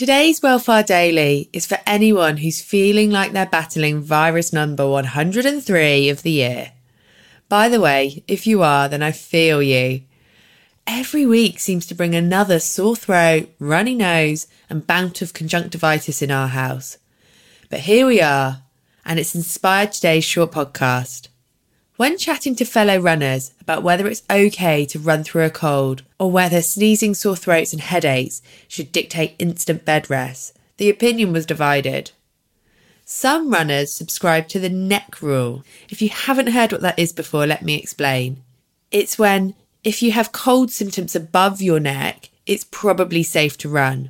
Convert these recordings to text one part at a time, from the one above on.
Today's Well Far Daily is for anyone who's feeling like they're battling virus number 103 of the year. By the way, if you are, then I feel you. Every week seems to bring another sore throat, runny nose, and bout of conjunctivitis in our house. But here we are, and it's inspired today's short podcast. When chatting to fellow runners about whether it's okay to run through a cold or whether sneezing, sore throats, and headaches should dictate instant bed rest, the opinion was divided. Some runners subscribe to the neck rule. If you haven't heard what that is before, let me explain. It's when, if you have cold symptoms above your neck, it's probably safe to run.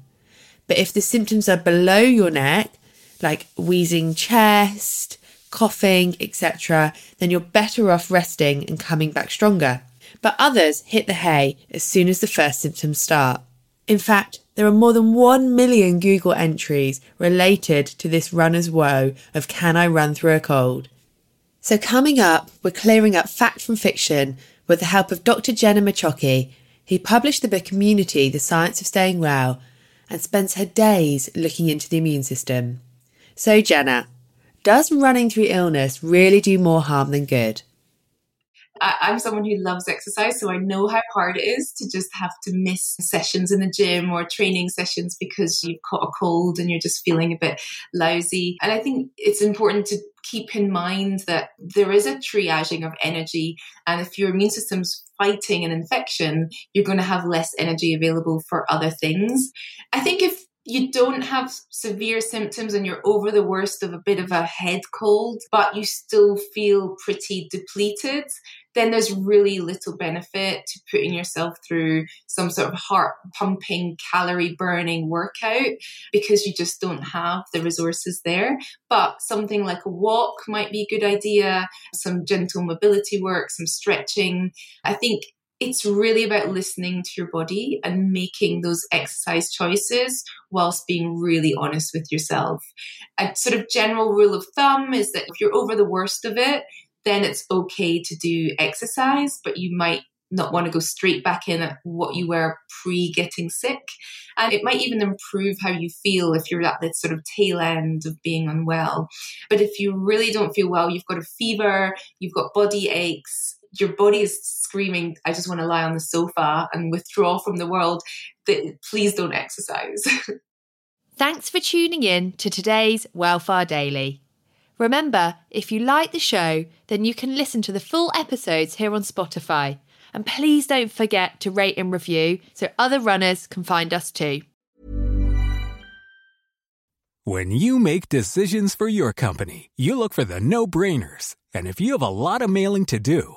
But if the symptoms are below your neck, like wheezing chest, coughing, etc., then you're better off resting and coming back stronger. But others hit the hay as soon as the first symptoms start. In fact, there are more than 1 million Google entries related to this runner's woe of can I run through a cold? So coming up, we're clearing up fact from fiction with the help of Dr. Jenna Macciochi, who published the book Immunity, The Science of Staying Well, and spends her days looking into the immune system. So Jenna, does running through illness really do more harm than good? I, am someone who loves exercise, so I know how hard it is to just have to miss sessions in the gym or training sessions because you've caught a cold and you're just feeling a bit lousy. And I think it's important to keep in mind that there is a triaging of energy. And if your immune system's fighting an infection, you're going to have less energy available for other things. I think if you don't have severe symptoms and you're over the worst of a bit of a head cold, but you still feel pretty depleted, then there's really little benefit to putting yourself through some sort of heart pumping, calorie burning workout because you just don't have the resources there. But something like a walk might be a good idea, some gentle mobility work, some stretching. I think it's really about listening to your body and making those exercise choices whilst being really honest with yourself. A sort of general rule of thumb is that if you're over the worst of it, then it's okay to do exercise, but you might not want to go straight back in at what you were pre getting sick. And it might even improve how you feel if you're at the sort of tail end of being unwell. But if you really don't feel well, you've got a fever, you've got body aches, your body is screaming, I just want to lie on the sofa and withdraw from the world, that please don't exercise. Thanks for tuning in to today's Well Far Daily. Remember, if you like the show, then you can listen to the full episodes here on Spotify. And please don't forget to rate and review so other runners can find us too. When you make decisions for your company, you look for the no brainers. And if you have a lot of mailing to do,